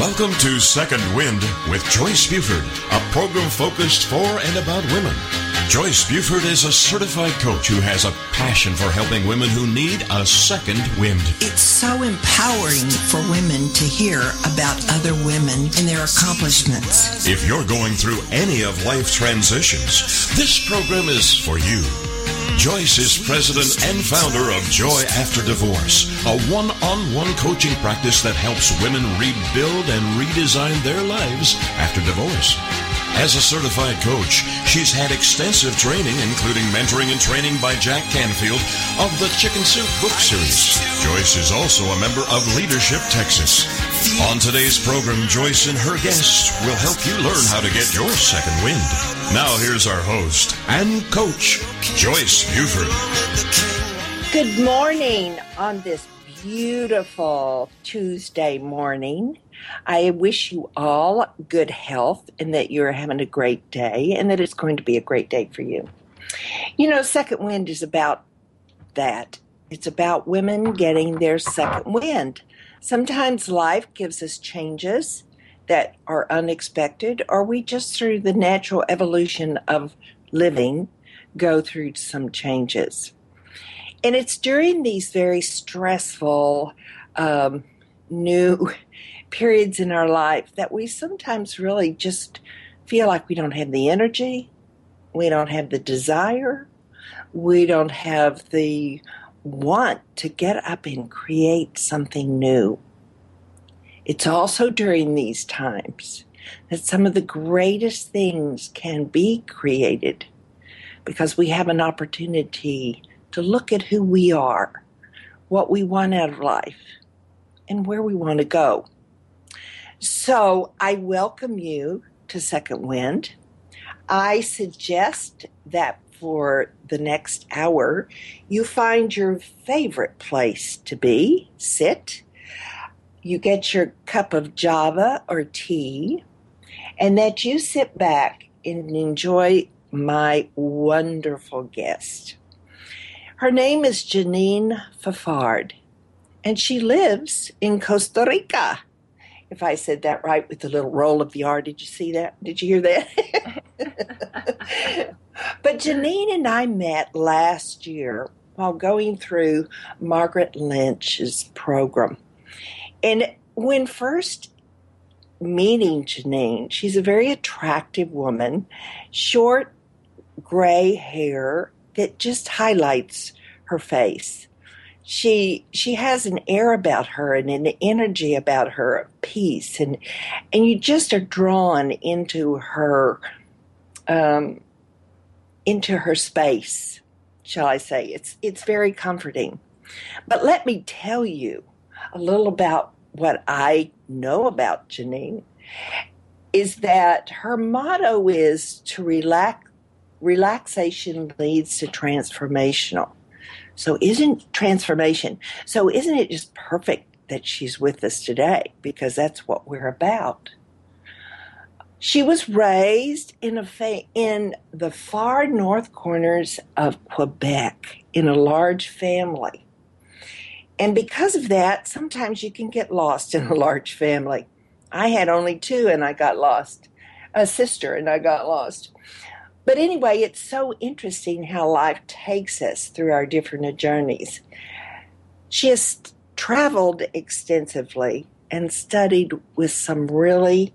Welcome to Second Wind with Joyce Buford, a program focused for and about women. Joyce Buford is a certified coach who has a passion for helping women who need a second wind. It's so empowering for women to hear about other women and their accomplishments. If you're going through any of life transitions, this program is for you. Joyce is president and founder of Joy After Divorce, a one on one coaching practice that helps women rebuild and redesign their lives after divorce. As a certified coach, she's had extensive training, including mentoring and training by Jack Canfield of the Chicken Soup book series. Joyce is also a member of Leadership Texas. On today's program, Joyce and her guests will help you learn how to get your second wind. Now, here's our host and coach, Joyce Buford. Good morning on this beautiful Tuesday morning. I wish you all good health and that you're having a great day and that it's going to be a great day for you. You know, Second Wind is about that. It's about women getting their second wind. Sometimes life gives us changes that are unexpected, or we just, through the natural evolution of living, go through some changes. And it's during these very stressful, um, new periods in our life that we sometimes really just feel like we don't have the energy, we don't have the desire, we don't have the want to get up and create something new. It's also during these times that some of the greatest things can be created because we have an opportunity to look at who we are, what we want out of life, and where we want to go. So I welcome you to Second Wind. I suggest that for the next hour, you find your favorite place to be, sit. You get your cup of java or tea, and that you sit back and enjoy my wonderful guest. Her name is Janine Fafard, and she lives in Costa Rica. If I said that right with the little roll of the R, did you see that? Did you hear that? but Janine and I met last year while going through Margaret Lynch's program. And when first meeting Janine, she's a very attractive woman, short gray hair that just highlights her face. She she has an air about her and an energy about her of peace and and you just are drawn into her um, into her space, shall I say. It's it's very comforting. But let me tell you a little about what I know about Janine is that her motto is to relax relaxation leads to transformational. So isn't transformation? So isn't it just perfect that she's with us today because that's what we're about. She was raised in a fa- in the far north corners of Quebec in a large family. And because of that, sometimes you can get lost in a large family. I had only two and I got lost. A sister and I got lost. But anyway, it's so interesting how life takes us through our different journeys. She has traveled extensively and studied with some really,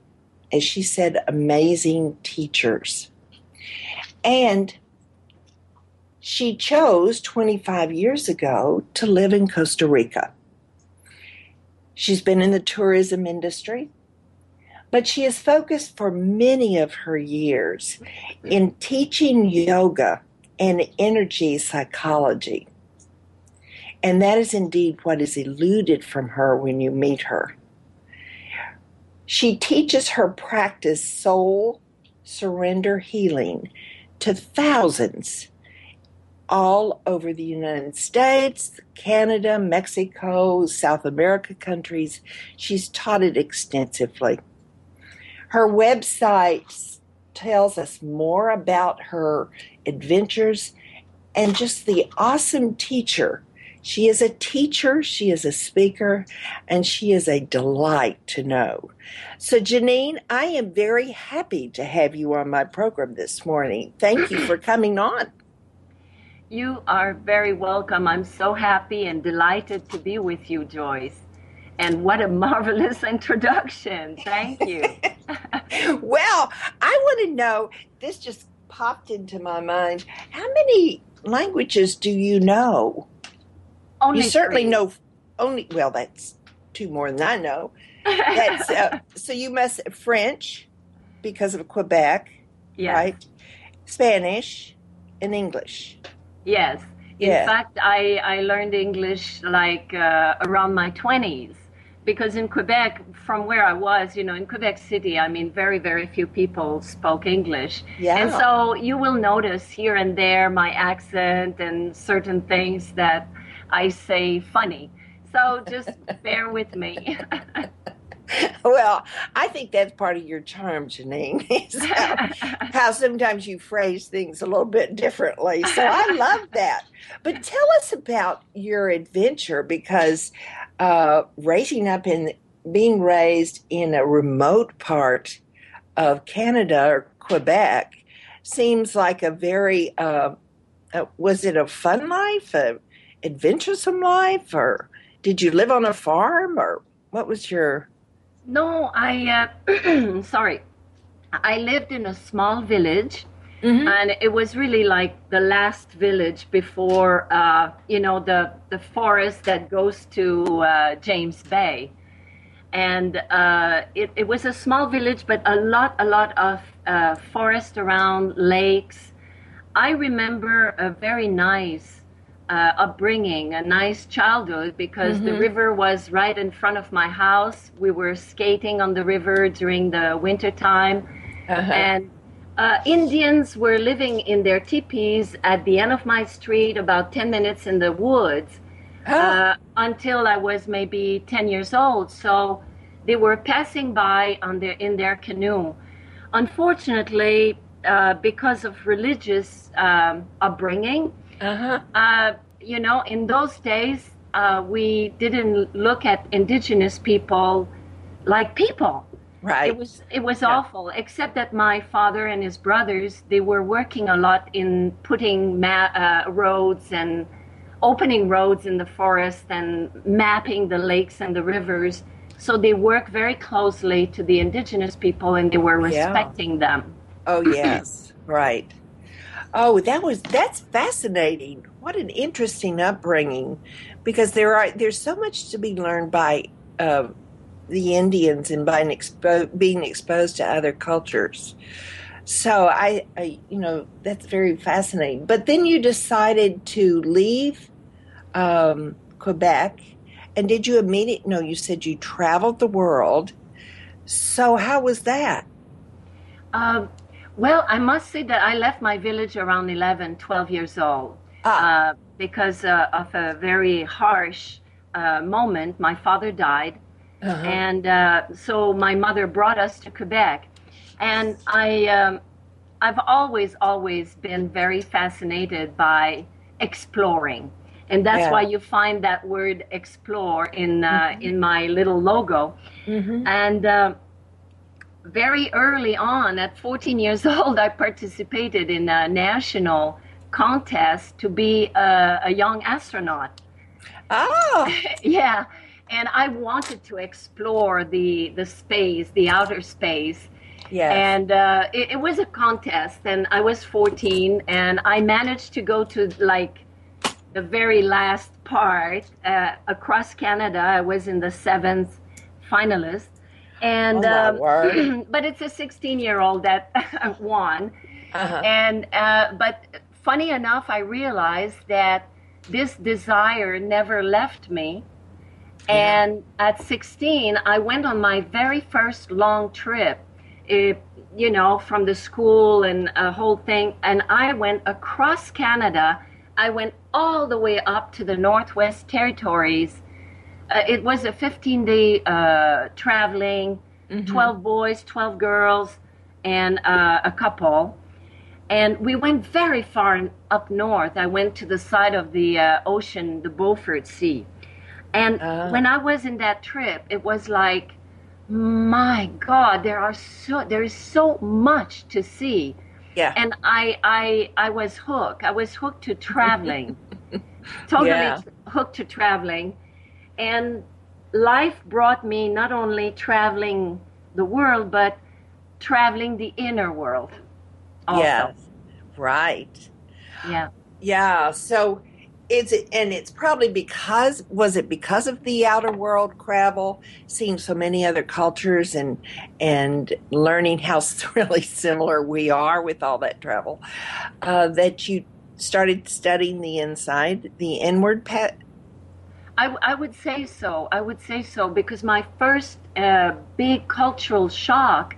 as she said, amazing teachers. And she chose 25 years ago to live in Costa Rica. She's been in the tourism industry, but she has focused for many of her years in teaching yoga and energy psychology. And that is indeed what is eluded from her when you meet her. She teaches her practice soul surrender healing to thousands all over the United States, Canada, Mexico, South America countries. She's taught it extensively. Her website tells us more about her adventures and just the awesome teacher She is a teacher, she is a speaker, and she is a delight to know. So, Janine, I am very happy to have you on my program this morning. Thank you for coming on. You are very welcome. I'm so happy and delighted to be with you, Joyce. And what a marvelous introduction. Thank you. well, I want to know this just popped into my mind. How many languages do you know? Only you certainly three. know only, well, that's two more than I know. That's, uh, so you must French because of Quebec, yes. right? Spanish and English. Yes. In Yeah. fact, I, I learned English like uh, around my 20s because in Quebec, from where I was, you know, in Quebec City, I mean, very, very few people spoke English. Yeah. And so you will notice here and there my accent and certain things that I say funny. So just bear with me. Well, I think that's part of your charm, Janine. is how, how sometimes you phrase things a little bit differently. So I love that. But tell us about your adventure because uh, raising up in being raised in a remote part of Canada or Quebec seems like a very uh, uh, was it a fun life, a adventuresome life, or did you live on a farm, or what was your No, I, uh, sorry. I lived in a small village, Mhm. and it was really like the last village before, uh, you know, the, the forest that goes to uh, James Bay. And uh, it, it was a small village, but a lot, a lot of uh, forest around, lakes. I remember a very nice uh, upbringing, a nice childhood because the river was right in front of my house. We were skating on the river during the winter time, Uh-huh. and uh, Indians were living in their teepees at the end of my street, about 10 minutes in the woods, uh, until I was maybe 10 years old. So they were passing by on their, in their canoe. Unfortunately, uh, because of religious um, upbringing, Uh-huh. uh, you know, in those days, uh, we didn't look at indigenous people like people. Right. It was it was awful. Except that my father and his brothers they were working a lot in putting ma- uh, roads and opening roads in the forest and mapping the lakes and the rivers. So they work very closely to the indigenous people and they were Yeah. respecting them. Oh yes, right. Oh, that was that's fascinating. What an interesting upbringing, because there are there's so much to be learned by uh, the Indians and by an expo- being exposed to other cultures. So I, I, you know, that's very fascinating. But then you decided to leave um, Quebec, and did you immediately? No, you said you traveled the world. So how was that? Um, well, I must say that I left my village around 11, 12 years old Ah. uh, because uh, of a very harsh uh, moment. My father died, Uh-huh. and uh, so my mother brought us to Quebec. And I, um, I've always, always been very fascinated by exploring. And that's Yeah. why you find that word explore in, uh, in my little logo. Mhm. And uh, very early on, at 14 years old, I participated in a national contest to be a, a young astronaut. Oh, Yeah, and I wanted to explore the the space, the outer space. yes. And uh, it, it was a contest, and I was 14, and I managed to go to like the very last part uh, across Canada. I was in the seventh finalist, and Oh, um, but it's a 16 year old that won. Uh-huh. And uh, but funny enough, I realized that this desire never left me. And at 16, I went on my very first long trip, eh, you know, from the school and a whole thing. And I went across Canada. I went all the way up to the Northwest Territories. Uh, it was a 15 day uh, traveling, 12 boys, 12 girls, and uh, a couple. And we went very far up north. I went to the side of the uh, ocean, the Beaufort Sea. And uh. when I was in that trip, it was like, my God, there are so there is so much to see. Yeah. And I I I was hooked. I was hooked to traveling. totally yeah. hooked to traveling. And life brought me not only traveling the world, but traveling the inner world. Also. Yes. Right. Yeah. Yeah. So it's and it's probably because was it because of the outer world travel, seeing so many other cultures and and learning how really similar we are with all that travel, uh, that you started studying the inside, the inward pet. I, I would say so. I would say so because my first uh, big cultural shock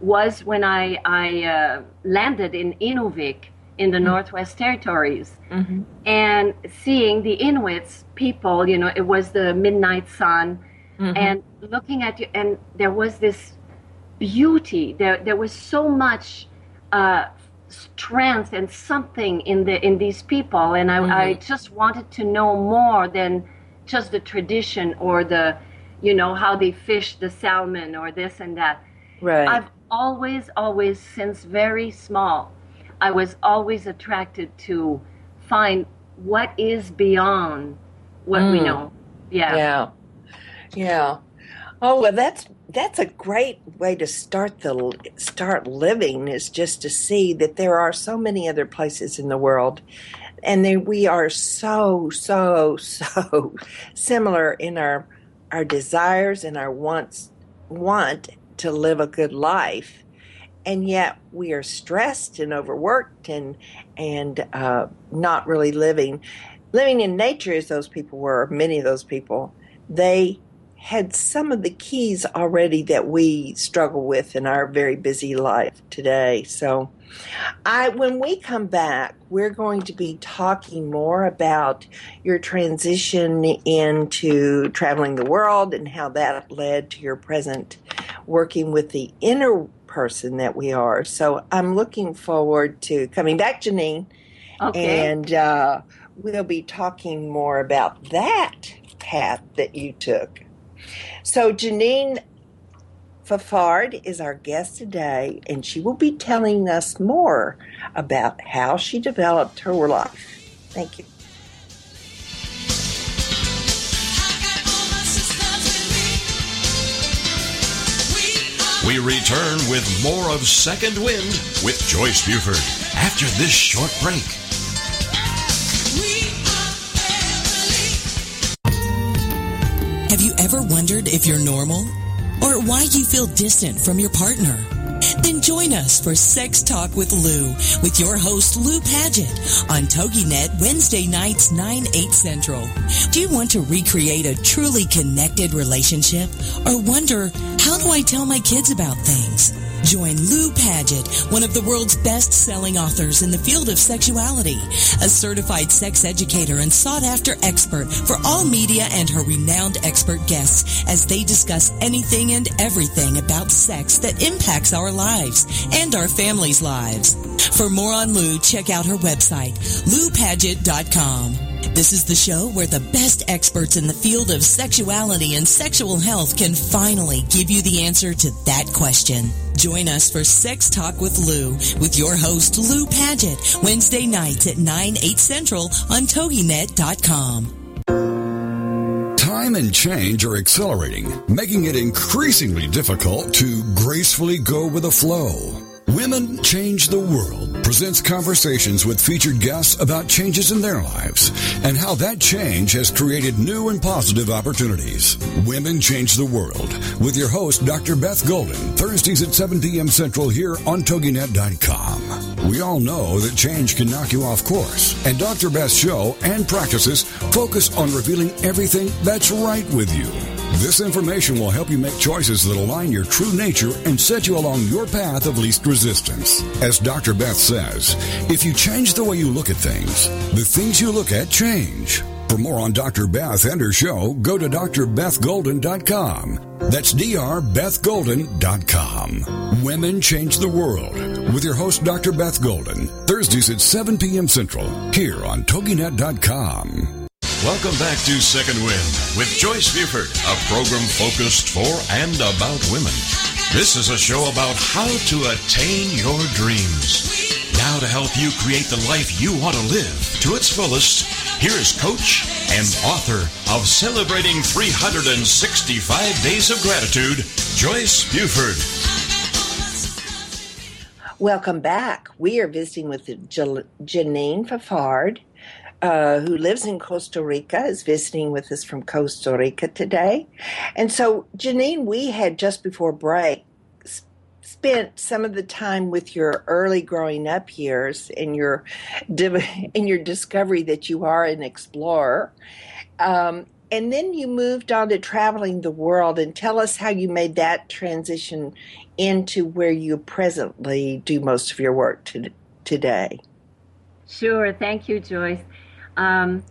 was when I I uh, landed in Inuvik in the. Northwest Territories mm-hmm. and seeing the Inuits people, you know, it was the midnight sun mm-hmm. and looking at you and there was this beauty. There there was so much uh, strength and something in the in these people and I, I mm-hmm. just wanted to know more than just the tradition or the you know how they fish the salmon or this and that. Right. I've always always since very small I was always attracted to find what is beyond what mm. we know. Yeah. Yeah. Yeah. Oh well, that's that's a great way to start the start living is just to see that there are so many other places in the world, and they, we are so so so similar in our our desires and our wants want to live a good life and yet we are stressed and overworked and and uh, not really living. Living in nature as those people were many of those people they had some of the keys already that we struggle with in our very busy life today. So I when we come back we're going to be talking more about your transition into traveling the world and how that led to your present working with the inner person that we are. So I'm looking forward to coming back, Janine. Okay. And uh, we'll be talking more about that path that you took. So Janine Fafard is our guest today, and she will be telling us more about how she developed her life. Thank you. Return with more of Second Wind with Joyce Buford after this short break. Have you ever wondered if you're normal or why you feel distant from your partner? Then join us for Sex Talk with Lou with your host Lou Paget on TogiNet Wednesday nights 9, 8 central. Do you want to recreate a truly connected relationship or wonder, how do I tell my kids about things? Join Lou Paget, one of the world's best-selling authors in the field of sexuality, a certified sex educator and sought-after expert for all media and her renowned expert guests as they discuss anything and everything about sex that impacts our lives and our families' lives. For more on Lou, check out her website, loupaget.com. This is the show where the best experts in the field of sexuality and sexual health can finally give you the answer to that question. Join us for Sex Talk with Lou with your host Lou Paget Wednesday nights at 9, 8 central on TogiNet.com. Time and change are accelerating, making it increasingly difficult to gracefully go with the flow. Women Change the World presents conversations with featured guests about changes in their lives and how that change has created new and positive opportunities. Women Change the World with your host, Dr. Beth Golden, Thursdays at 7 p.m. Central here on TogiNet.com. We all know that change can knock you off course, and Dr. Beth's show and practices focus on revealing everything that's right with you. This information will help you make choices that align your true nature and set you along your path of least resistance. As Dr. Beth says, if you change the way you look at things, the things you look at change. For more on Dr. Beth and her show, go to drbethgolden.com. That's drbethgolden.com. Women Change the World with your host, Dr. Beth Golden, Thursdays at 7 p.m. Central, here on TogiNet.com. Welcome back to Second Wind with Joyce Buford, a program focused for and about women. This is a show about how to attain your dreams. Now to help you create the life you want to live to its fullest, here is coach and author of Celebrating 365 Days of Gratitude, Joyce Buford. Welcome back. We are visiting with Janine Fafard, uh, who lives in Costa Rica, is visiting with us from Costa Rica today. And so, Janine, we had just before break spent some of the time with your early growing up years and your in your discovery that you are an explorer. Um, and then you moved on to traveling the world and tell us how you made that transition into where you presently do most of your work to, today. Sure. Thank you, Joyce. Um,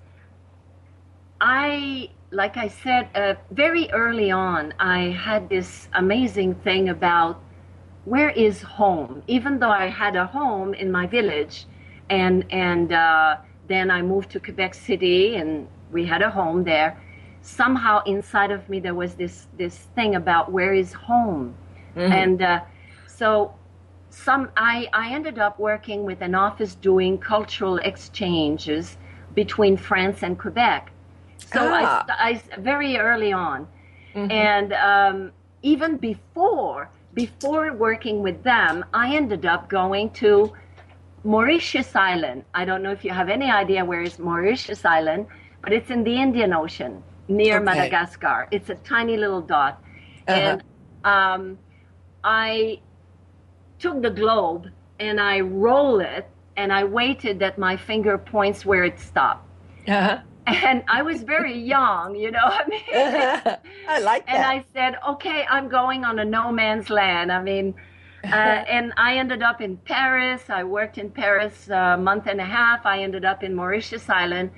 I, like I said, uh, very early on, I had this amazing thing about where is home? Even though I had a home in my village, and and uh, then I moved to Quebec City, and we had a home there. Somehow inside of me there was this this thing about where is home, mm-hmm. and uh, so some I I ended up working with an office doing cultural exchanges between France and Quebec. So ah. I, I very early on, mm-hmm. and um, even before before working with them, I ended up going to Mauritius Island. I don't know if you have any idea where is Mauritius Island, but it's in the Indian Ocean near okay. Madagascar. It's a tiny little dot. Uh-huh. And um, I took the globe and I roll it and I waited that my finger points where it stopped. Uh-huh and I was very young, you know. I mean, I like that. And I said, okay, I'm going on a no man's land. I mean, uh, and I ended up in Paris. I worked in Paris a month and a half. I ended up in Mauritius Island,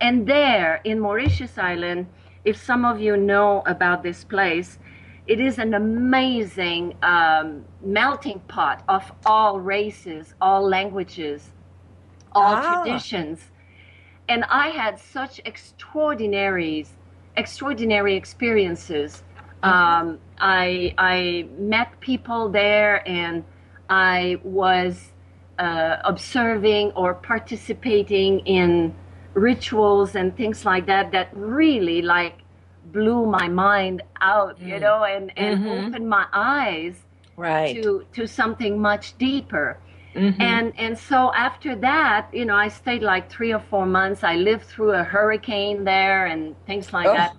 and there in Mauritius Island, if some of you know about this place, it is an amazing um, melting pot of all races, all languages, all ah. traditions and I had such extraordinary, extraordinary experiences. Mm-hmm. Um, I I met people there, and I was uh, observing or participating in rituals and things like that that really like blew my mind out, mm. you know, and and mm-hmm. opened my eyes right. to to something much deeper. Mm-hmm. And and so after that, you know, I stayed like three or four months. I lived through a hurricane there and things like oh. that.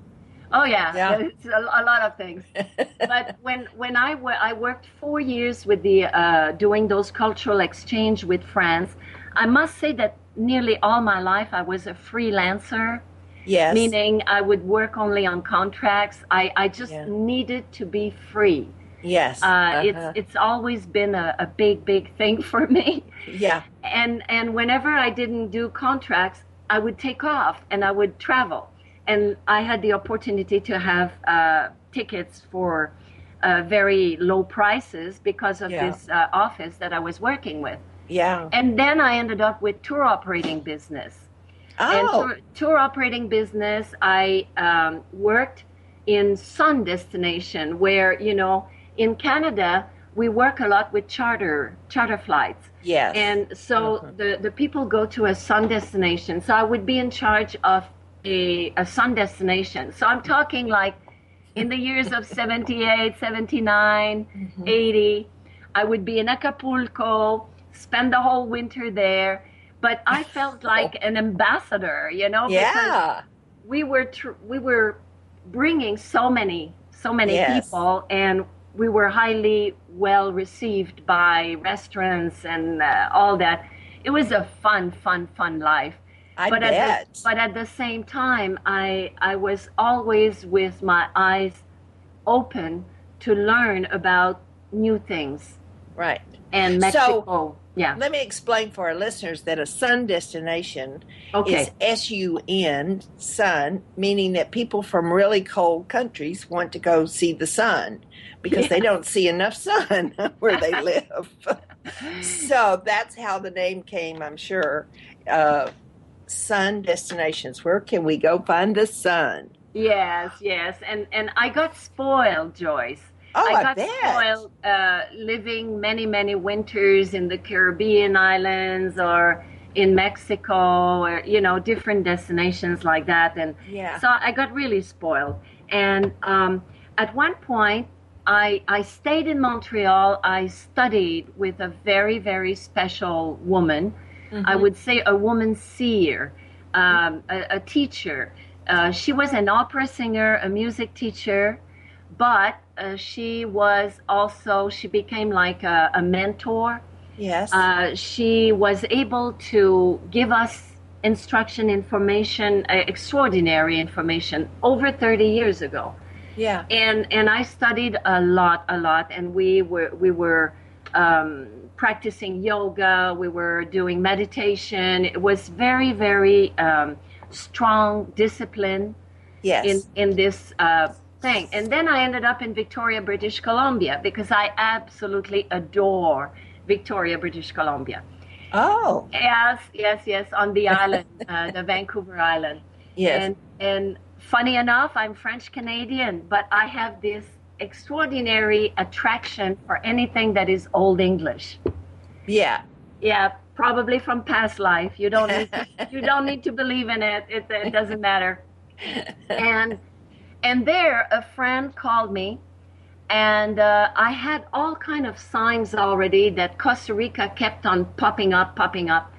Oh yeah, yeah. it's a, a, lot of things. but when when I, w- I worked four years with the uh, doing those cultural exchange with France, I must say that nearly all my life I was a freelancer. Yes. Meaning I would work only on contracts. I, I just yeah. needed to be free. Yes. Uh, uh-huh. It's it's always been a, a big big thing for me. Yeah. And and whenever I didn't do contracts, I would take off and I would travel. And I had the opportunity to have uh, tickets for uh, very low prices because of yeah. this uh, office that I was working with. Yeah. And then I ended up with tour operating business. Oh. And tour, tour operating business, I um, worked in sun destination where you know in Canada, we work a lot with charter charter flights. Yes. And so the, the people go to a sun destination. So I would be in charge of a, a sun destination. So I'm talking like in the years of 78, 79, mm-hmm. 80, I would be in Acapulco, spend the whole winter there. But I felt like an ambassador, you know, yeah. because we were tr- we were bringing so many so many yes. people and we were highly well received by restaurants and uh, all that. It was a fun, fun, fun life. I but bet. At the, but at the same time, I I was always with my eyes open to learn about new things. Right. And Mexico. So, Yeah. Let me explain for our listeners that a sun destination Okay. is S U N, sun, meaning that people from really cold countries want to go see the sun because they don't see enough sun where they live. so that's how the name came, I'm sure. Uh, sun destinations. Where can we go find the sun? Yes, yes, and and I got spoiled, Joyce. Oh, I, got bet. spoiled uh, living many, many winters in the Caribbean islands or in Mexico or you know different destinations like that, and Yeah. so I got really spoiled. And um, at one point, I I stayed in Montreal. I studied with a very, very special woman. I would say a woman seer, um, a, a teacher. Uh, she was an opera singer, a music teacher, but uh, she was also she became like a, a mentor. Yes. Uh, she was able to give us instruction, information, uh, extraordinary information over 30 years ago yeah. and and I studied a lot, a lot, and we were we were um, practicing yoga. We were doing meditation. It was very, very um, strong discipline Yes. in in this uh, thing. And then I ended up in Victoria, British Columbia, because I absolutely adore Victoria, British Columbia. oh, Yes, yes, yes, on the island, uh, the Vancouver Island. yes. And and funny enough, I'm French Canadian, but I have this extraordinary attraction for anything that is Old English. yeah. Yeah, probably from past life. You don't need to, you don't need to believe in it. It, it doesn't matter. And and there, a friend called me, and uh, I had all kind of signs already that Costa Rica kept on popping up, popping up.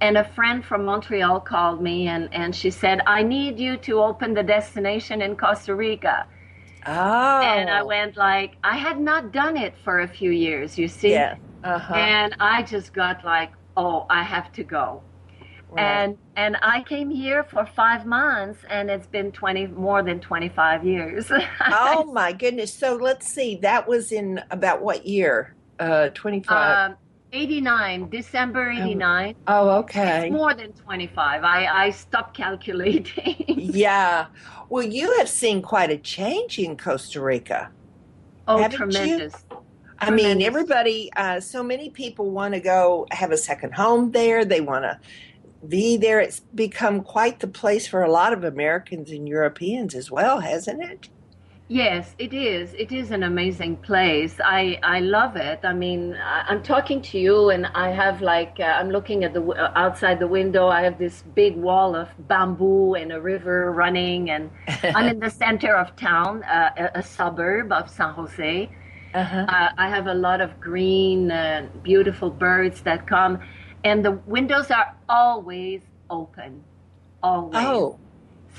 And a friend from Montreal called me, and and she said, "I need you to open the destination in Costa Rica." Oh. And I went like, I had not done it for a few years, you see. Yeah. Uh-huh. And I just got like, oh, I have to go. Right. And and I came here for five months, and it's been twenty more than twenty five years. oh my goodness. So let's see. That was in about what year? Uh 25. um, eighty nine, December eighty nine. oh, okay. More than twenty five. I I stopped calculating. Yeah. Well, you have seen quite a change in Costa Rica. oh, Haven't you? tremendous. I mean, everybody, uh, so many people want to go have a second home there. They want to be there. It's become quite the place for a lot of Americans and Europeans as well, hasn't it? Yes, it is. It is an amazing place. I, I love it. I mean, I'm talking to you, and I have like uh, I'm looking at the uh, outside the window. I have this big wall of bamboo and a river running, and I'm in the center of town, uh, a, a suburb of San Jose. Uh-huh. Uh, I have a lot of green, beautiful birds that come, and the windows are always open, always. Oh,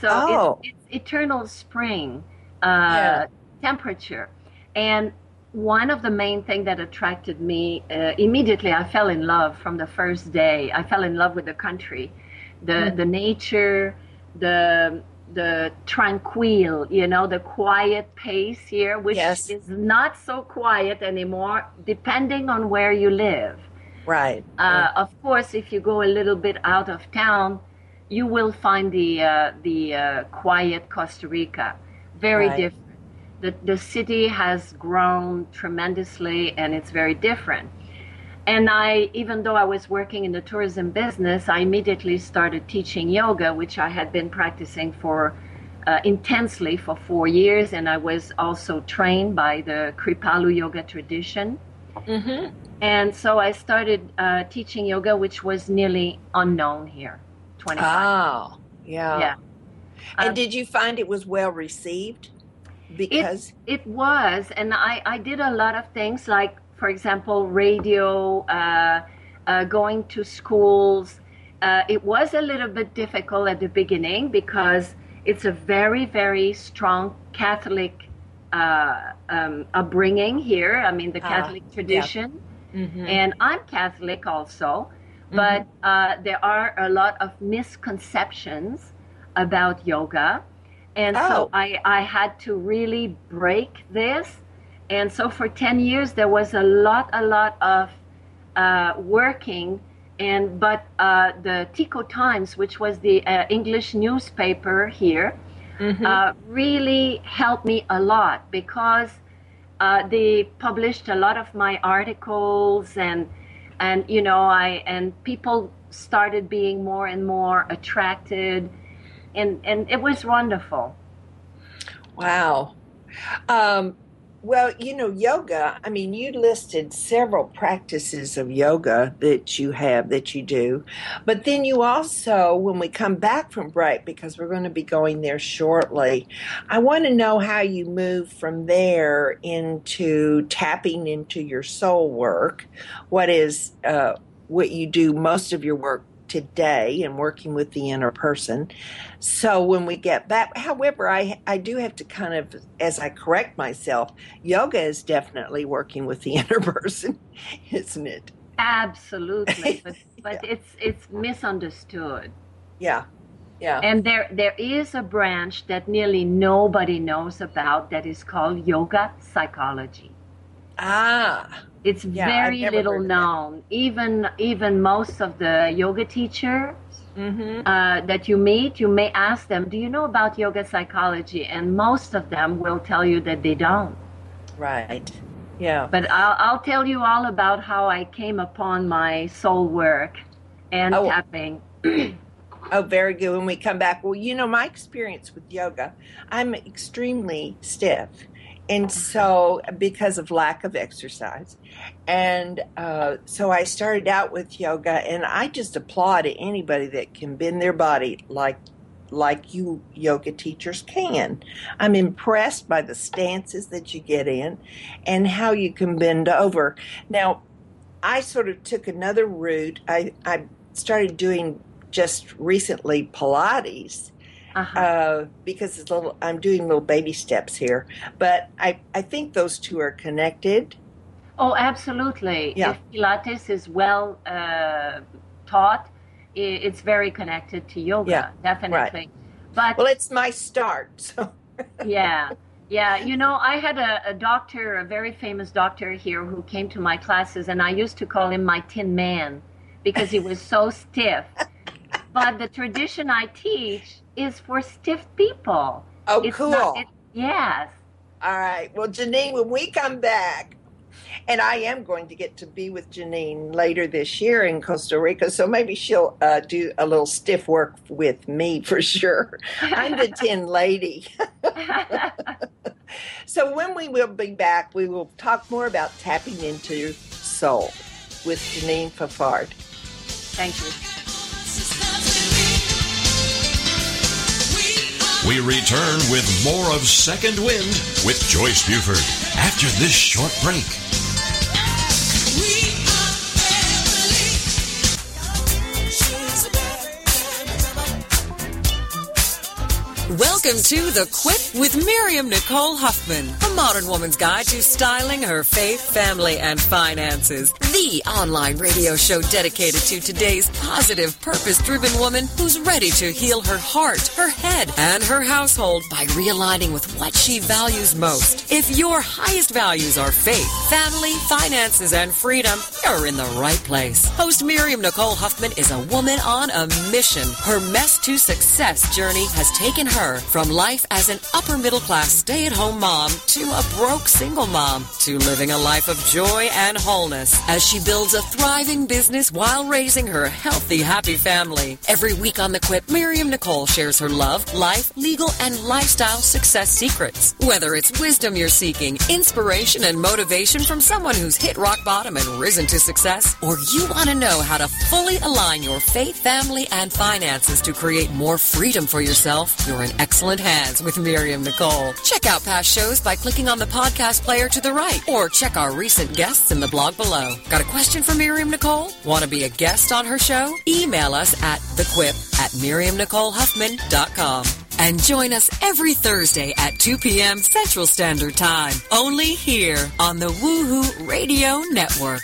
So Oh. it's, it's eternal spring uh, Yeah. temperature. And one of the main things that attracted me uh, immediately, I fell in love from the first day. I fell in love with the country, the Hmm. the nature, the the tranquil, you know, the quiet pace here, which Yes. is not so quiet anymore, depending on where you live. Right. Uh, of course, if you go a little bit out of town, you will find the uh, the uh, quiet Costa Rica. Very Right. different. The the city has grown tremendously, and it's very different. And I, even though I was working in the tourism business, I immediately started teaching yoga, which I had been practicing for uh, intensely for four years, and I was also trained by the Kripalu yoga tradition. mm-hmm. And so I started uh, teaching yoga, which was nearly unknown here. 25. Oh, yeah. Yeah. And Um, did you find it was well received? Because It was, and I, I did a lot of things like, for example, radio, uh, uh, going to schools. Uh, it was a little bit difficult at the beginning because it's a very, very strong Catholic uh, um, upbringing here. I mean, the Ah, Catholic tradition. Mhm. and I'm Catholic also, but uh, there are a lot of misconceptions about yoga, and Oh. so I I had to really break this, and so for ten years there was a lot a lot of uh, working, and but uh, the Tico Times, which was the uh, English newspaper here, uh, really helped me a lot because uh, they published a lot of my articles and and you know I and people started being more and more attracted, and and it was wonderful. Wow. Um, well, you know, yoga, I mean, you listed several practices of yoga that you have, that you do. But then you also, when we come back from break, because we're going to be going there shortly, I want to know how you move from there into tapping into your soul work. What is uh, what you do most of your work today and working with the inner person. So when we get back, however, I I do have to kind of, as I correct myself, yoga is definitely working with the inner person, isn't it? Absolutely, but but Yeah. it's it's misunderstood. Yeah, yeah. And there there is a branch that nearly nobody knows about that is called yoga psychology. Ah, It's Yeah, very little known. Even even most of the yoga teachers mm-hmm. uh, that you meet, you may ask them, "Do you know about yoga psychology?" And most of them will tell you that they don't. right. Yeah. But I'll, I'll tell you all about how I came upon my soul work and Oh. tapping. Oh, very good. When we come back, well, you know, my experience with yoga, I'm extremely stiff. And so, because of lack of exercise. And uh, so I started out with yoga, and I just applaud anybody that can bend their body like like you yoga teachers can. I'm impressed by the stances that you get in and how you can bend over. Now, I sort of took another route. I, I started doing just recently Pilates Uh-huh. uh, because it's a little, I'm doing little baby steps here. But I, I think those two are connected. Oh, absolutely. Yeah. If Pilates is well uh, taught, it's very connected to yoga, Yeah, definitely. But Well, it's my start. So yeah, yeah. You know, I had a, a doctor, a very famous doctor here who came to my classes, and I used to call him my tin man because he was so stiff. But the tradition I teach is for stiff people. oh, It's cool. not- it- yes. All right. Well, Janine, when we come back, and I am going to get to be with Janine later this year in Costa Rica, so maybe she'll uh, do a little stiff work with me for sure. I'm the tin lady. So when we will be back, we will talk more about tapping into soul with Janine Fafard. Thank you. We return with more of Second Wind with Joyce Buford after this short break. Welcome to The Quip with Miriam Nicole Huffman, a modern woman's guide to styling her faith, family, and finances. The online radio show dedicated to today's positive, purpose driven woman who's ready to heal her heart, her head, and her household by realigning with what she values most. If your highest values are faith, family, finances, and freedom, you're in the right place. Host Miriam Nicole Huffman is a woman on a mission. Her mess to success journey has taken her from life as an upper middle class stay at home mom to a broke single mom to living a life of joy and wholeness as she builds a thriving business while raising her healthy, happy family. Every week on The Quip, Miriam Nicole shares her love, life, legal, and lifestyle success secrets. Whether it's wisdom you're seeking, inspiration and motivation from someone who's hit rock bottom and risen to success, or you want to know how to fully align your faith, family, and finances to create more freedom for yourself, you're in excellent hands with Miriam Nicole. Check out past shows by clicking on the podcast player to the right, or check our recent guests in the blog below. Got a question for Miriam Nicole? Want to be a guest on her show? Email us at thequip at miriamnicolehuffman.com. And join us every Thursday at 2 p.m. Central Standard Time, only here on the Woohoo Radio Network.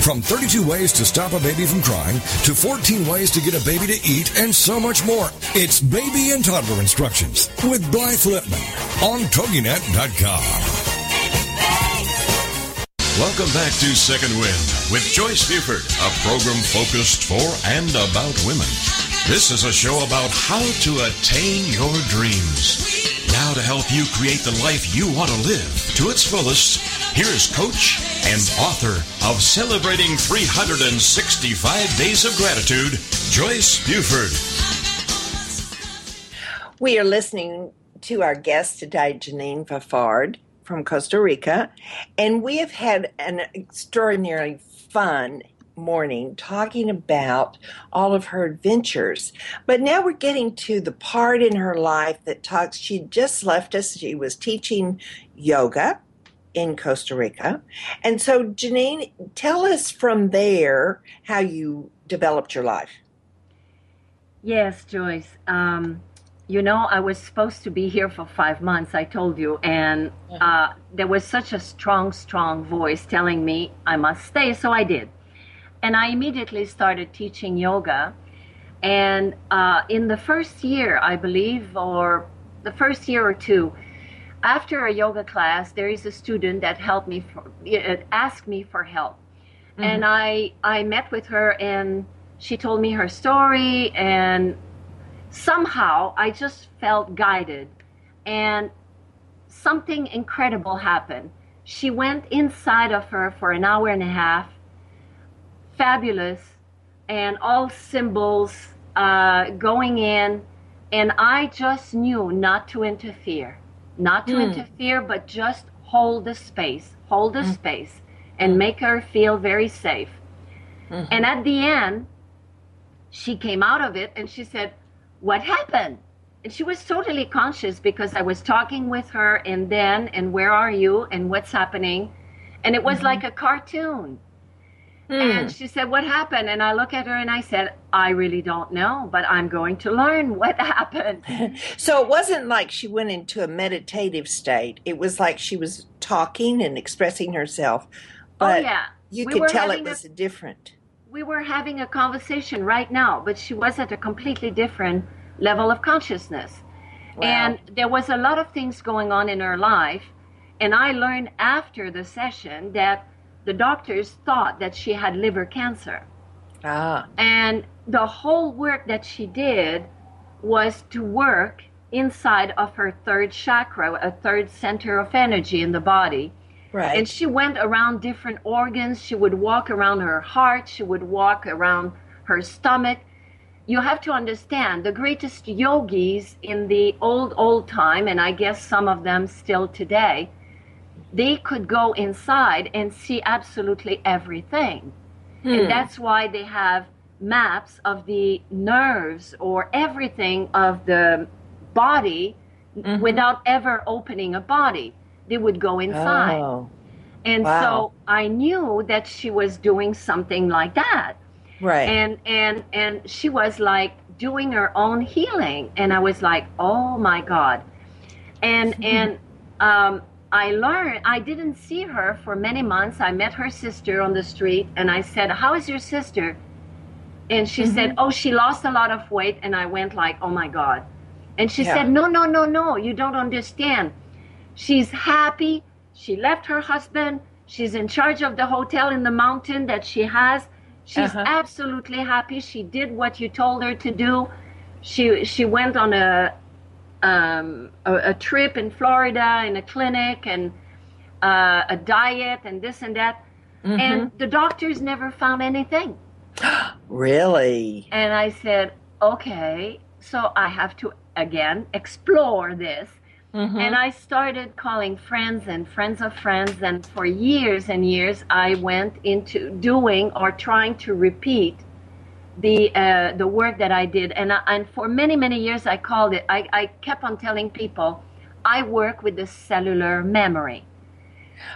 From 32 ways to stop a baby from crying to 14 ways to get a baby to eat and so much more. It's Baby and Toddler Instructions with Blythe Lipman on TogiNet.com. Welcome back to Second Wind with Joyce Buford, a program focused for and about women. This is a show about how to attain your dreams. Now to help you create the life you want to live to its fullest, here is coach and author of Celebrating 365 Days of Gratitude, Joyce Buford. We are listening to our guest today, Janine Fafard from Costa Rica, and we have had an extraordinarily fun morning talking about all of her adventures. But now we're getting to the part in her life that talks. She just left us. She was teaching yoga in Costa Rica. And so, Janine, tell us from there how you developed your life. Yes, Joyce. Um, you know, I was supposed to be here for five months, I told you, and uh, there was such a strong, strong voice telling me I must stay, so I did. And I immediately started teaching yoga. And uh, in the first year, I believe, or the first year or two, after a yoga class, there is a student that helped me, for, uh, asked me for help. Mm-hmm. And I, I met with her and she told me her story and somehow I just felt guided and something incredible happened. She went inside of her for an hour and a half, fabulous, and all symbols uh, going in, and I just knew not to interfere, not to mm. interfere, but just hold the space, hold the mm. space, and make her feel very safe. Mm-hmm. And at the end, she came out of it and she said, what happened? And she was totally conscious because I was talking with her and then, and where are you and what's happening? And it was mm-hmm. like a cartoon. Mm. And she said, What happened? And I look at her and I said, I really don't know, but I'm going to learn what happened. so it wasn't like she went into a meditative state. It was like she was talking and expressing herself. Oh, but oh, yeah. You we could tell it was a, different we were having a conversation right now, but she was at a completely different level of consciousness. Wow. And there was a lot of things going on in her life. And I learned after the session that the doctors thought that she had liver cancer. Ah. And the whole work that she did was to work inside of her third chakra, a third center of energy in the body Right. And she went around different organs. She would walk around her heart. She would walk around her stomach. You have to understand the greatest yogis in the old, old time, and I guess some of them still today, they could go inside and see absolutely everything. Hmm. And that's why they have maps of the nerves or everything of the body mm-hmm. without ever opening a body they would go inside. Oh. And wow. so I knew that she was doing something like that. Right. And and and she was like doing her own healing and I was like, "Oh my god." And and um I learned I didn't see her for many months. I met her sister on the street and I said, "How is your sister?" And she mm-hmm. said, "Oh, she lost a lot of weight." And I went like, "Oh my god." And she yeah. said, "No, no, no, no. You don't understand. She's happy. She left her husband. She's in charge of the hotel in the mountain that she has. She's uh-huh. absolutely happy. She did what you told her to do. She she went on a um, a, a, trip in Florida in a clinic and uh, a diet and this and that. Mm-hmm. And the doctors never found anything. really? And I said, okay, so I have to again explore this. Mm-hmm. And I started calling friends and friends of friends. And for years and years, I went into doing or trying to repeat the uh, the work that I did. And I, and for many many years, I called it. I, I kept on telling people, I work with the cellular memory.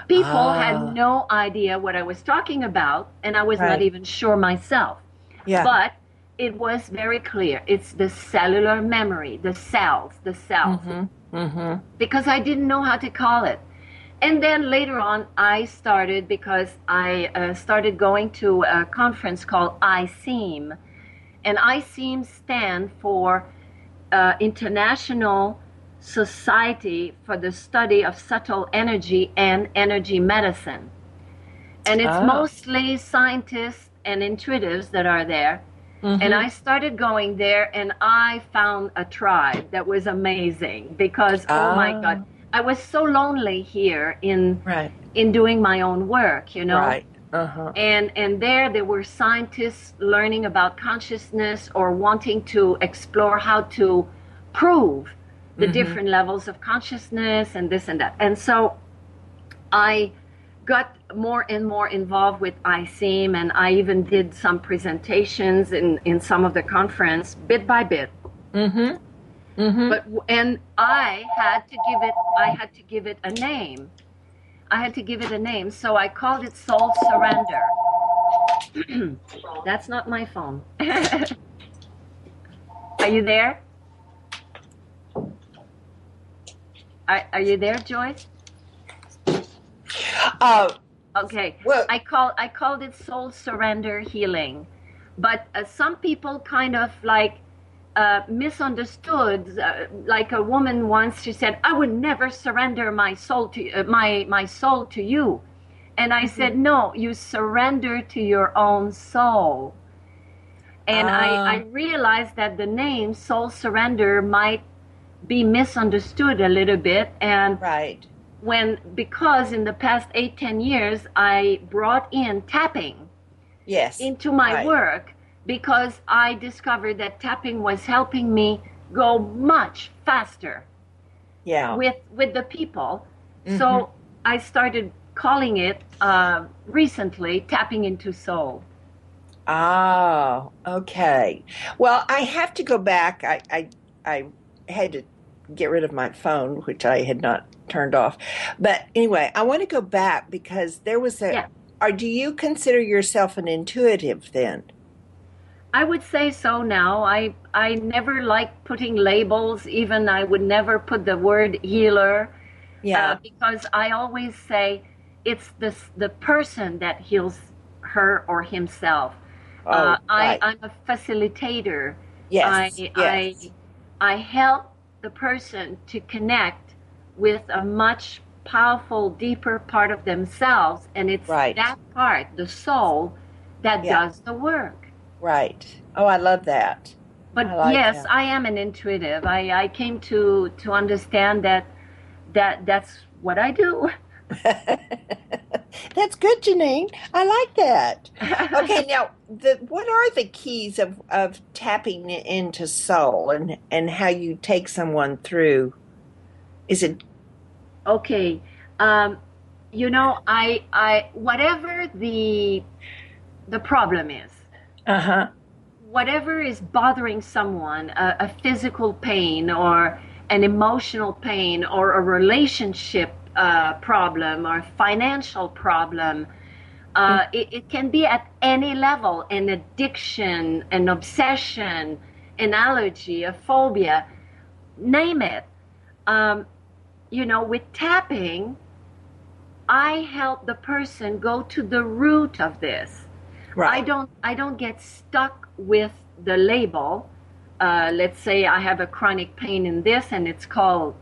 People ah. had no idea what I was talking about, and I was right. not even sure myself. Yeah. But it was very clear. It's the cellular memory, the cells, the cells. Mm-hmm. Mm-hmm. Because I didn't know how to call it. And then later on, I started because I uh, started going to a conference called ISSSEEM. And ISSSEEM stand for uh, International Society for the Study of Subtle Energy and Energy Medicine. And it's oh. mostly scientists and intuitives that are there. Mm-hmm. And I started going there and I found a tribe that was amazing because, oh, oh my God, I was so lonely here in, right. in doing my own work, you know? Right. Uh-huh. And and there there were scientists learning about consciousness or wanting to explore how to prove the mm-hmm. different levels of consciousness and this and that. And so I got more and more involved with ISSSEEM, and I even did some presentations in, in some of the conference, bit by bit. Mm-hmm. Mm-hmm. But and I had to give it I had to give it a name. I had to give it a name, so I called it Soul Surrender. That's not my phone. Are you there? Are, are you there, Joyce? Uh, okay. Well, I call I called it soul surrender healing, but uh, some people kind of like uh, misunderstood. Uh, like a woman once, she said, "I would never surrender my soul to uh, my my soul to you," and I mm-hmm. said, "No, you surrender to your own soul." And I, ah. I realized that the name soul surrender might be misunderstood a little bit and right when because in the past eight ten years i brought in tapping yes into my right. work because i discovered that tapping was helping me go much faster yeah with with the people mm-hmm. so i started calling it uh, recently tapping into soul oh okay well i have to go back i i, I had to get rid of my phone, which I had not turned off. But anyway, I want to go back because there was a. Yeah. Or do you consider yourself an intuitive then? I would say so now. I I never like putting labels. Even I would never put the word healer. Yeah. Uh, because I always say it's the the person that heals her or himself. Oh, uh, right. I I'm a facilitator. Yes. I yes. I I help the person to connect with a much powerful, deeper part of themselves. And it's right. that part, the soul, that yeah. does the work. Right. Oh, I love that. But I like yes, that. I am an intuitive. I, I came to to understand that that that's what I do. That's good, Janine. I like that. Okay, now, the, what are the keys of, of tapping into soul and, and how you take someone through? Is it okay? Um, you know, I I whatever the the problem is, uh huh. Whatever is bothering someone, a, a physical pain or an emotional pain or a relationship uh, problem or financial problem. Uh, mm. it, it, can be at any level an addiction, an obsession, an allergy, a phobia, name it. Um, you know, with tapping, I help the person go to the root of this. Right. I don't. I don't get stuck with the label. Uh, let's say I have a chronic pain in this, and it's called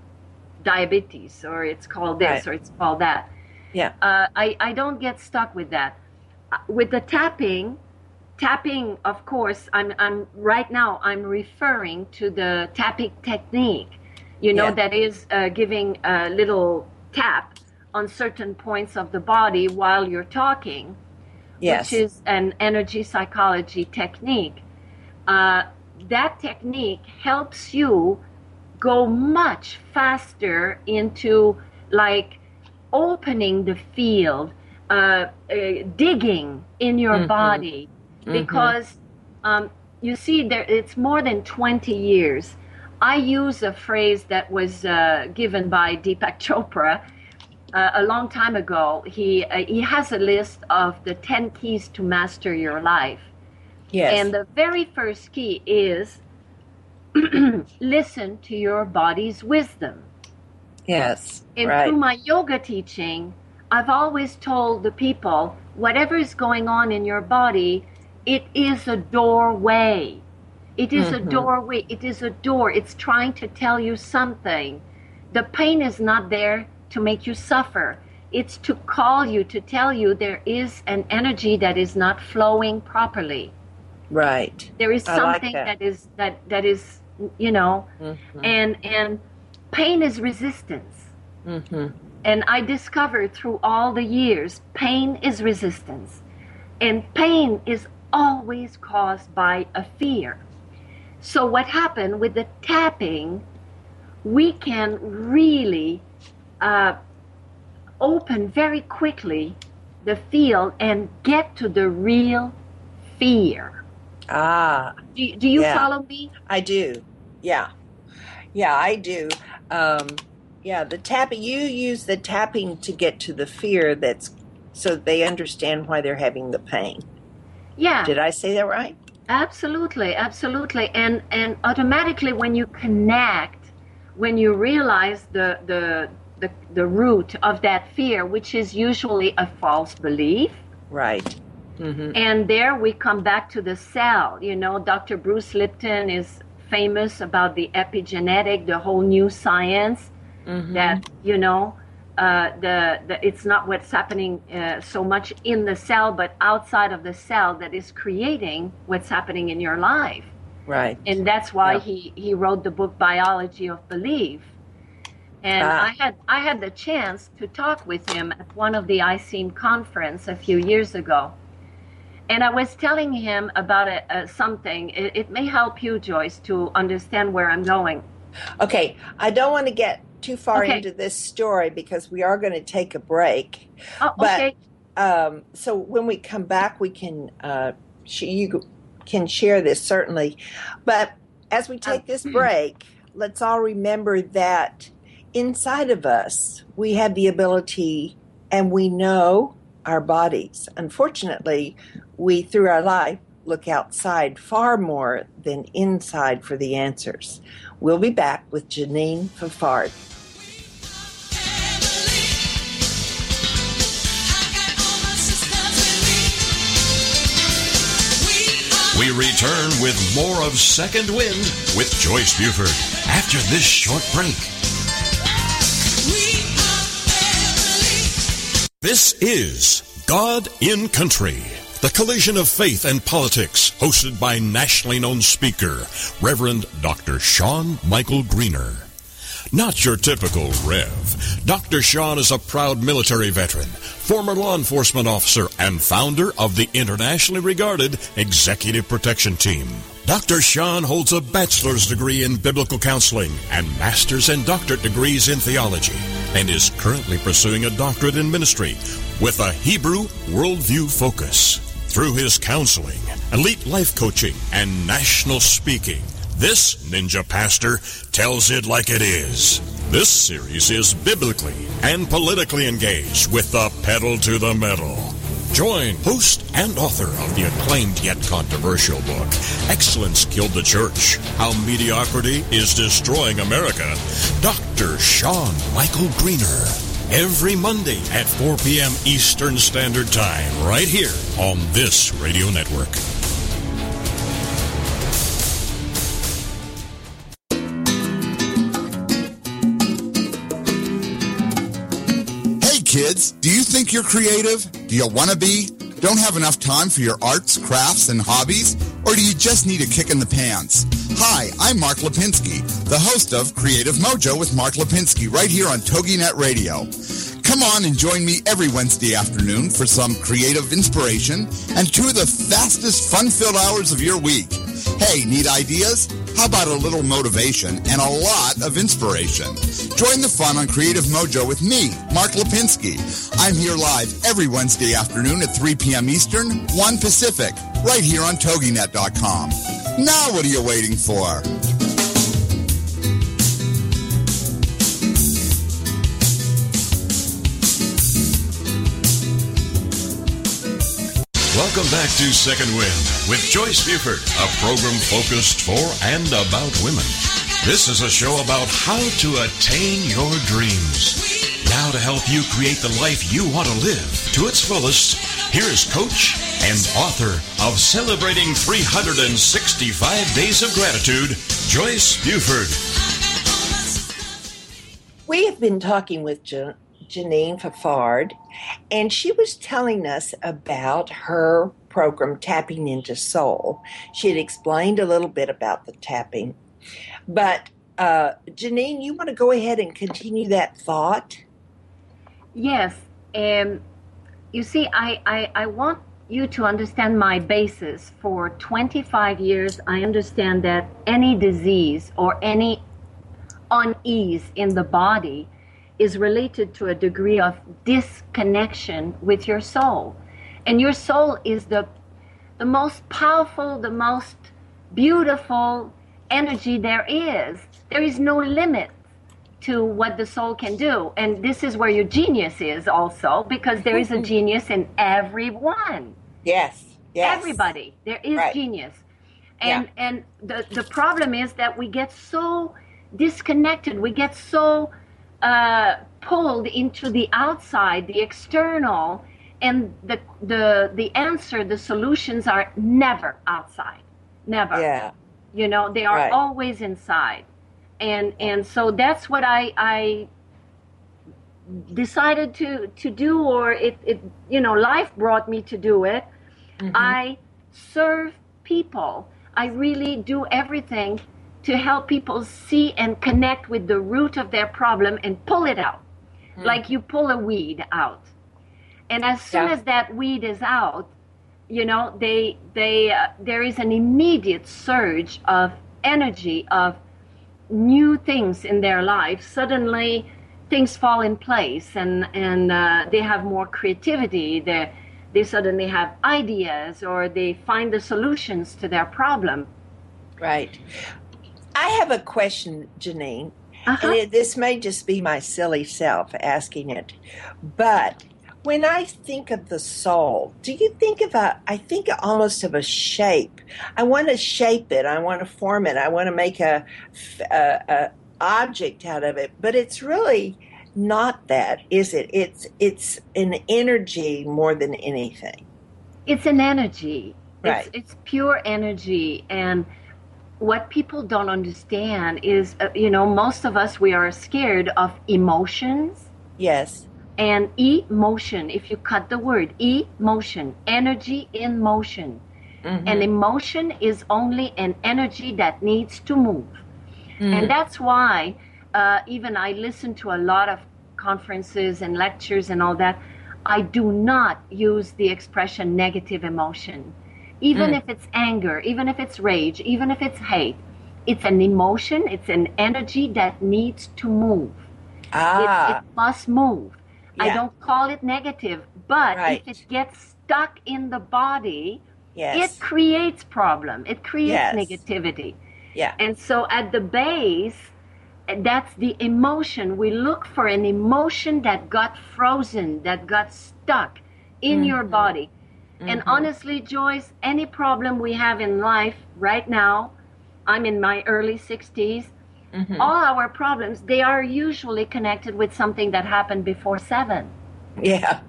diabetes or it's called this right. or it's called that. Yeah. Uh, I, I don't get stuck with that. Uh, with the tapping, tapping, of course, I'm, I'm right now, I'm referring to the tapping technique, you know, yeah. that is uh, giving a little tap on certain points of the body while you're talking. Yes. which is an energy psychology technique. Uh, that technique helps you go much faster into like opening the field, uh, uh, digging in your Mhm. body, Mhm. because um, you see, there it's more than 20 years. I use a phrase that was uh, given by Deepak Chopra uh, a long time ago. He uh, he has a list of the 10 keys to master your life. yes. And the very first key is listen to your body's wisdom. yes. And right. through my yoga teaching, I've always told the people whatever is going on in your body, it is a doorway. It is Mhm. a doorway. It is a door. It's trying to tell you something. The pain is not there to make you suffer. It's to call you, to tell you there is an energy that is not flowing properly. right. There is I like something that. that is that that is you know Mhm. and and pain is resistance Mhm. and i discovered through all the years pain is resistance and pain is always caused by a fear so what happened with the tapping we can really uh, open very quickly the field and get to the real fear Ah, do, you- do you Yeah. follow me I do. Yeah. Yeah, I do. Um, yeah, the tapping, you use the tapping to get to the fear that's so they understand why they're having the pain. yeah Did I say that right? Absolutely, absolutely, and and automatically when you connect, when you realize the the the, the root of that fear, which is usually a false belief, Right. hmm and there we come back to the cell. You know, Dr. Bruce Lipton is famous about the epigenetic, the whole new science Mm-hmm. that you know uh, the, the it's not what's happening uh, so much in the cell but outside of the cell that is creating what's happening in your life Right. and that's why Yeah. he he wrote the book biology of belief and Ah. i had i had the chance to talk with him at one of the ISSSEEM conference a few years ago and i was telling him about a, a, something it, it may help you joyce to understand where i'm going Okay, I don't want to get too far Okay. into this story because we are going to take a break. oh, But- okay Um, so when we come back, we can uh, sh- you can share this certainly. But as we take this break, let's all remember that inside of us we have the ability, and we know our bodies. Unfortunately, we through our life look outside far more than inside for the answers. We'll be back with Janine Fafard. We return with more of Second Wind with Joyce Buford after this short break. This is God in Country, the collision of faith and politics, hosted by nationally known speaker, Reverend Dr. Sean Michael Greener. Not your typical Rev. Dr. Sean is a proud military veteran, former law enforcement officer, and founder of the internationally regarded Executive Protection Team. Dr. Sean holds a bachelor's degree in biblical counseling and master's and doctorate degrees in theology, and is currently pursuing a doctorate in ministry with a Hebrew worldview focus. Through his counseling, elite life coaching, and national speaking, this ninja pastor tells it like it is. This series is biblically and politically engaged with the pedal to the metal. Join host and author of the acclaimed yet controversial book, Excellence Killed the Church How Mediocrity is Destroying America, Dr. Sean Michael Greener. Every Monday at 4 p.m. Eastern Standard Time, right here on this radio network. Kids, do you think you're creative? Do you want to be? Don't have enough time for your arts, crafts, and hobbies? Or do you just need a kick in the pants? Hi, I'm Mark Lipinski, the host of Creative Mojo with Mark Lipinski right here on TogiNet Radio. Come on and join me every Wednesday afternoon for some creative inspiration and two of the fastest fun-filled hours of your week. Hey, need ideas? How about a little motivation and a lot of inspiration? Join the fun on Creative Mojo with me, Mark Lipinski. I'm here live every Wednesday afternoon at 3 p.m. Eastern, 1 Pacific, right here on TogiNet.com. Now what are you waiting for? Welcome back to Second Wind with Joyce Buford, a program focused for and about women. This is a show about how to attain your dreams. Now to help you create the life you want to live to its fullest, here is coach and author of Celebrating 365 Days of Gratitude, Joyce Buford. We have been talking with Janine Fafard, and she was telling us about her program, Tapping into Soul. She had explained a little bit about the tapping. But, uh, Janine, you want to go ahead and continue that thought? Yes. Um, you see, I, I, I want you to understand my basis. For 25 years, I understand that any disease or any unease in the body is related to a degree of disconnection with your soul. And your soul is the, the most powerful, the most beautiful energy there is. There is no limit to what the soul can do. And this is where your genius is also, because there is a genius in everyone. Yes. Yes. Everybody. There is Right. genius. And and the, the problem is that we get so disconnected, we get so uh, pulled into the outside, the external, and the the the answer, the solutions are never outside. Never Yeah. you know they are Right. always inside and and so that's what i i decided to to do or it it you know life brought me to do it i serve people i really do everything to help people see and connect with the root of their problem and pull it out. Like you pull a weed out. And as soon Yeah. as that weed is out you know they they uh, there is an immediate surge of energy of new things in their life. Suddenly things fall in place and and uh, they have more creativity. They they suddenly have ideas or they find the solutions to their problem. Right. I have a question, Janine. Uh-huh. And it, this may just be my silly self asking it, but when I think of the soul, do you think of a? I think almost of a shape. I want to shape it. I want to form it. I want to make a, a, a object out of it. But it's really not that, is it? It's it's an energy more than anything. it's an energy Right. it's, it's pure energy and what people don't understand is uh, you know most of us we are scared of emotions. Yes. and emotion if you cut the word emotion energy in motion. An emotion is only an energy that needs to move. And that's why uh, even i listen to a lot of conferences and lectures and all that. I do not use the expression negative emotion even if it's anger even if it's rage even if it's hate it's an emotion it's an energy that needs to move it, Ah. it must move. I don't call it negative, but Right. if it gets stuck in the body, yes. it creates problem. It creates Yes. negativity. yeah. And so at the base, that's the emotion. We look for an emotion that got frozen, that got stuck in your body. And mm-hmm. honestly, Joyce, any problem we have in life right now, I'm in my early 60s, mm-hmm. all our problems, they are usually connected with something that happened before seven. Yeah,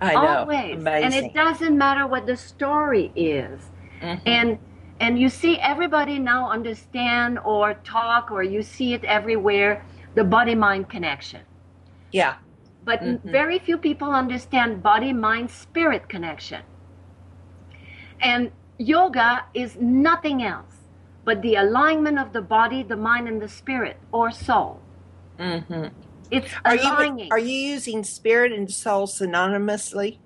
I know. Always. Amazing. And it doesn't matter what the story is. Mm-hmm. And and you see everybody now understand or talk or you see it everywhere, the body mind connection. yeah, But very few people understand body mind spirit connection. And yoga is nothing else but the alignment of the body, the mind, and the spirit or soul. Mhm. It's Are aligning. you are you using spirit and soul synonymously?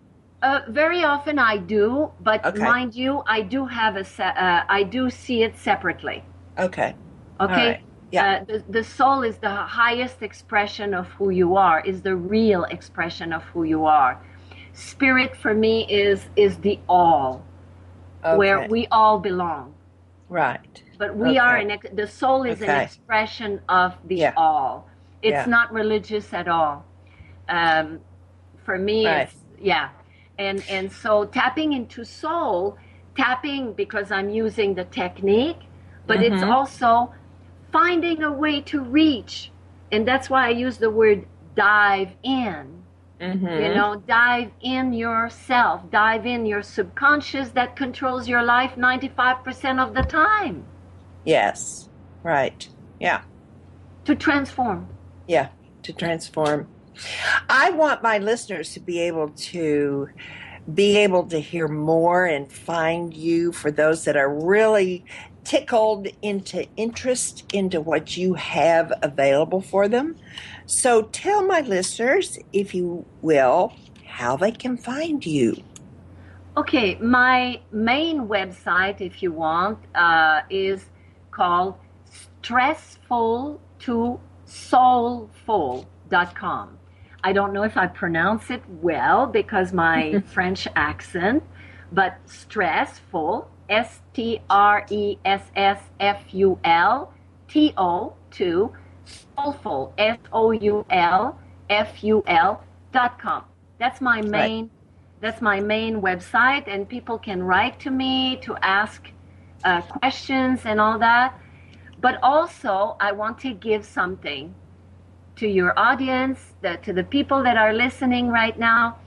Uh, very often I do, but Okay. mind you, I do have a se- uh, I do see it separately. Okay. Okay. right. Yeah. Uh, the, the soul is the highest expression of who you are, is the real expression of who you are. Spirit for me is is the all, where we all belong. Right. But we are an ex- the soul is an expression of the Yeah. all. It's Yeah. not religious at all. Um, for me, Right. it's yeah, and and so tapping into soul, tapping because I'm using the technique, but it's Mhm. also finding a way to reach, and that's why I use the word dive in Mm-hmm. you know dive in yourself dive in your subconscious that controls your life 95% of the time Yes. Right. Yeah. to transform Yeah. To transform. I want my listeners to be able to be able to hear more and find you for those that are really tickled into interest into what you have available for them. So tell my listeners, if you will, how they can find you. okay my main website if you want uh, is called stressful to soulful.com i don't know if i pronounce it well because my french accent but stressful S T R E S S F U L T O to soulful S O U L F U L dot com. That's my main that's my main website and people can write to me to ask uh, questions and all that. But also I want to give something to your audience, the, to the people that are listening right now.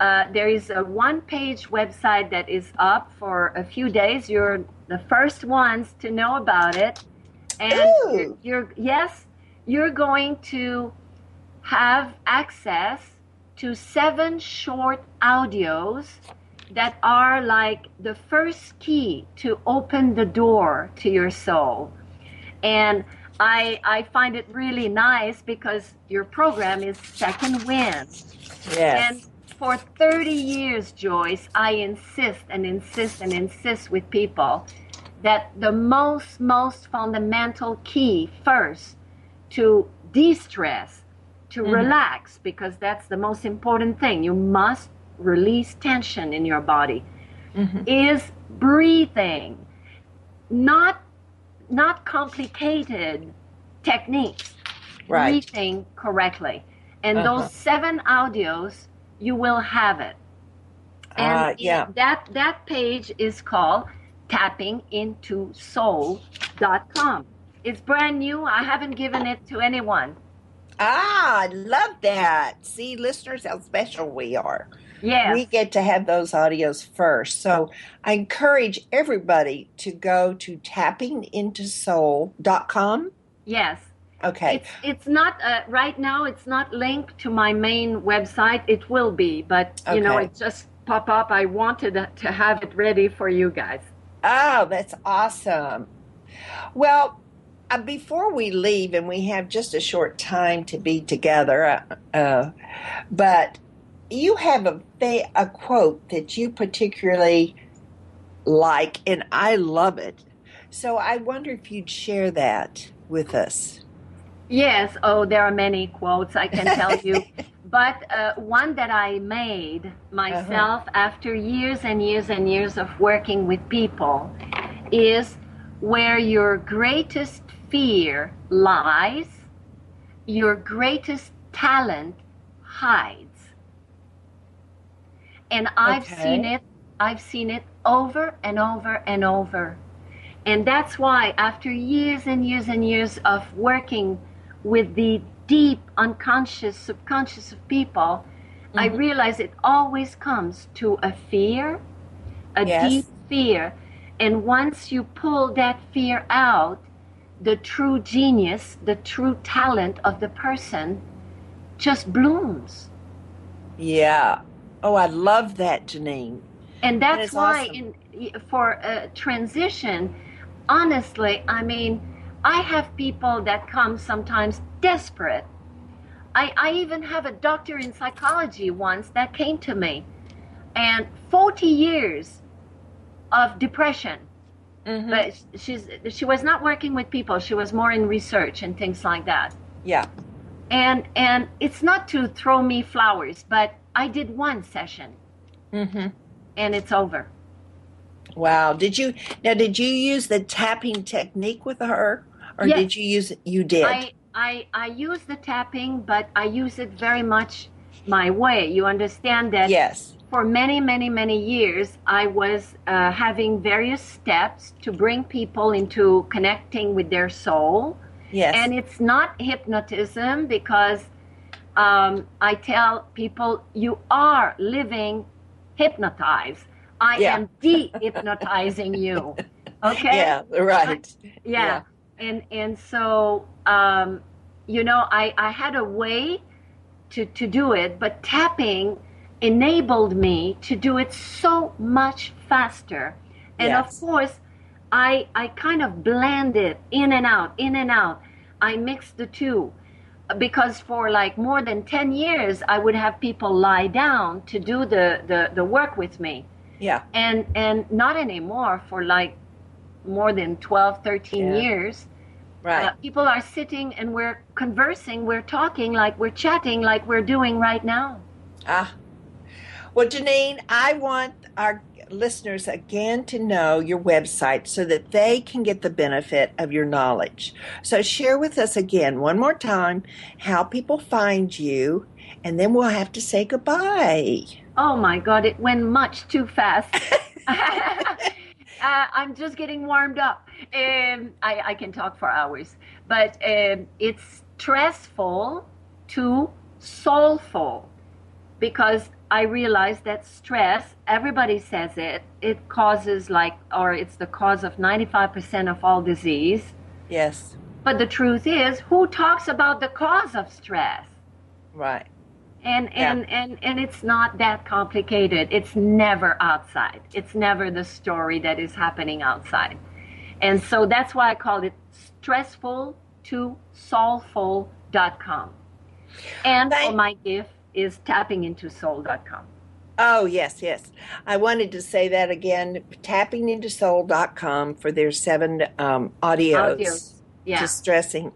Uh, there is a one page website that is up for a few days. You're the first ones to know about it. And you're, you're, yes, you're going to have access to seven short audios that are like the first key to open the door to your soul. And I, I find it really nice because your program is Second Wind. Yes. And for 30 years, Joyce, I insist and insist and insist with people that the most, most fundamental key first to de stress, to relax, because that's the most important thing. You must release tension in your body, is breathing. Not, not complicated techniques Right. breathing correctly. And Uh-huh. those seven audios, you will have it. And Ah, it- yeah. that that page is called tapping into soul.com. It's brand new. I haven't given it to anyone. Ah, I love that. See, listeners, how special we are. Yes. We get to have those audios first. So I encourage everybody to go to tappingintosoul.com. yes. Okay. It's it's not uh, right now. It's not linked to my main website. It will be, but you know, it just pop up. I wanted to have it ready for you guys. Oh, that's awesome. Well, uh, before we leave, and we have just a short time to be together, uh, uh, but you have a a quote that you particularly like, and I love it. So I wonder if you'd share that with us. Yes, oh, there are many quotes I can tell you. But uh, one that I made myself after years and years and years of working with people is where your greatest fear lies, your greatest talent hides. And I've Okay. seen it, I've seen it over and over and over. And that's why, after years and years and years of working with the deep unconscious, subconscious of people, I mm-hmm. realize it always comes to a fear, a Yes. deep fear. And once you pull that fear out, the true genius, the true talent of the person just blooms. Yeah. Oh, I love that, Janine. and that's is why awesome. in for a transition honestly i mean i have people that come sometimes desperate I, I even have a doctor in psychology once that came to me, and 40 years of depression. Mm-hmm. But she's she was not working with people. She was more in research and things like that. Yeah. And and it's not to throw me flowers, but I did one session, Mm-hmm. and it's over. Wow. Did you now? Did you use the tapping technique with her, or Yes. did you use? You did. I, I I use the tapping, but I use it very much my way. You understand that? yes. For many, many, many years, I was uh, having various steps to bring people into connecting with their soul. Yes. And it's not hypnotism because um, I tell people you are living hypnotized. I Yeah. am de-hypnotizing you. Okay. yeah. Right. yeah. and and so um, you know I, I had a way to, to do it but tapping enabled me to do it so much faster and Yes. of course I I kind of blend it in and out in and out I mix the two because for like more than 10 years I would have people lie down to do the, the, the work with me Yeah. and and not anymore for like more than 12 13 Yeah. years Right. uh, people are sitting and we're conversing we're talking like we're chatting like we're doing right now Ah. Well, Janine, I want our listeners again to know your website so that they can get the benefit of your knowledge. So share with us again one more time how people find you, and then we'll have to say goodbye. oh my god it went much too fast uh, i'm just getting warmed up um, I, I can talk for hours but um, it's stressful to soulful because I realized that stress, everybody says it, it causes like, or it's the cause of 95% of all disease. Yes. But the truth is, who talks about the cause of stress? Right. And, Yeah. and, and, and it's not that complicated. It's never outside. It's never the story that is happening outside. And so that's why I called it stressful to soulful.com. And Thank- for my gift is tapping into tappingintosoul.com. Oh, yes, yes. I wanted to say that again. Tappingintosoul.com for their seven um, audios. Audios. Yeah. Just stressing.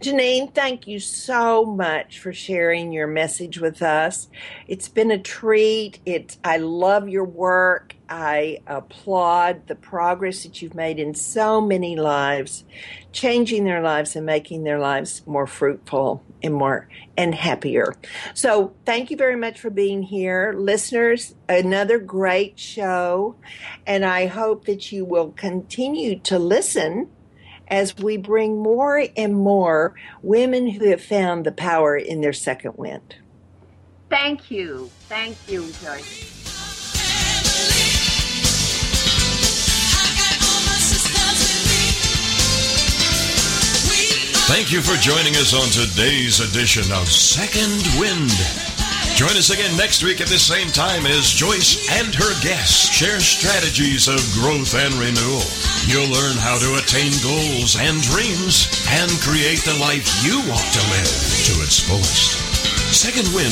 Janine, thank you so much for sharing your message with us. It's been a treat. It I love your work. I applaud the progress that you've made in so many lives, changing their lives and making their lives more fruitful and more and happier. So, thank you very much for being here. Listeners, another great show, and I hope that you will continue to listen as we bring more and more women who have found the power in their second wind. Thank you. Thank you, Joyce. Thank you for joining us on today's edition of Second Wind. Join us again next week at the same time as Joyce and her guests share strategies of growth and renewal. You'll learn how to attain goals and dreams and create the life you want to live to its fullest. Second Wind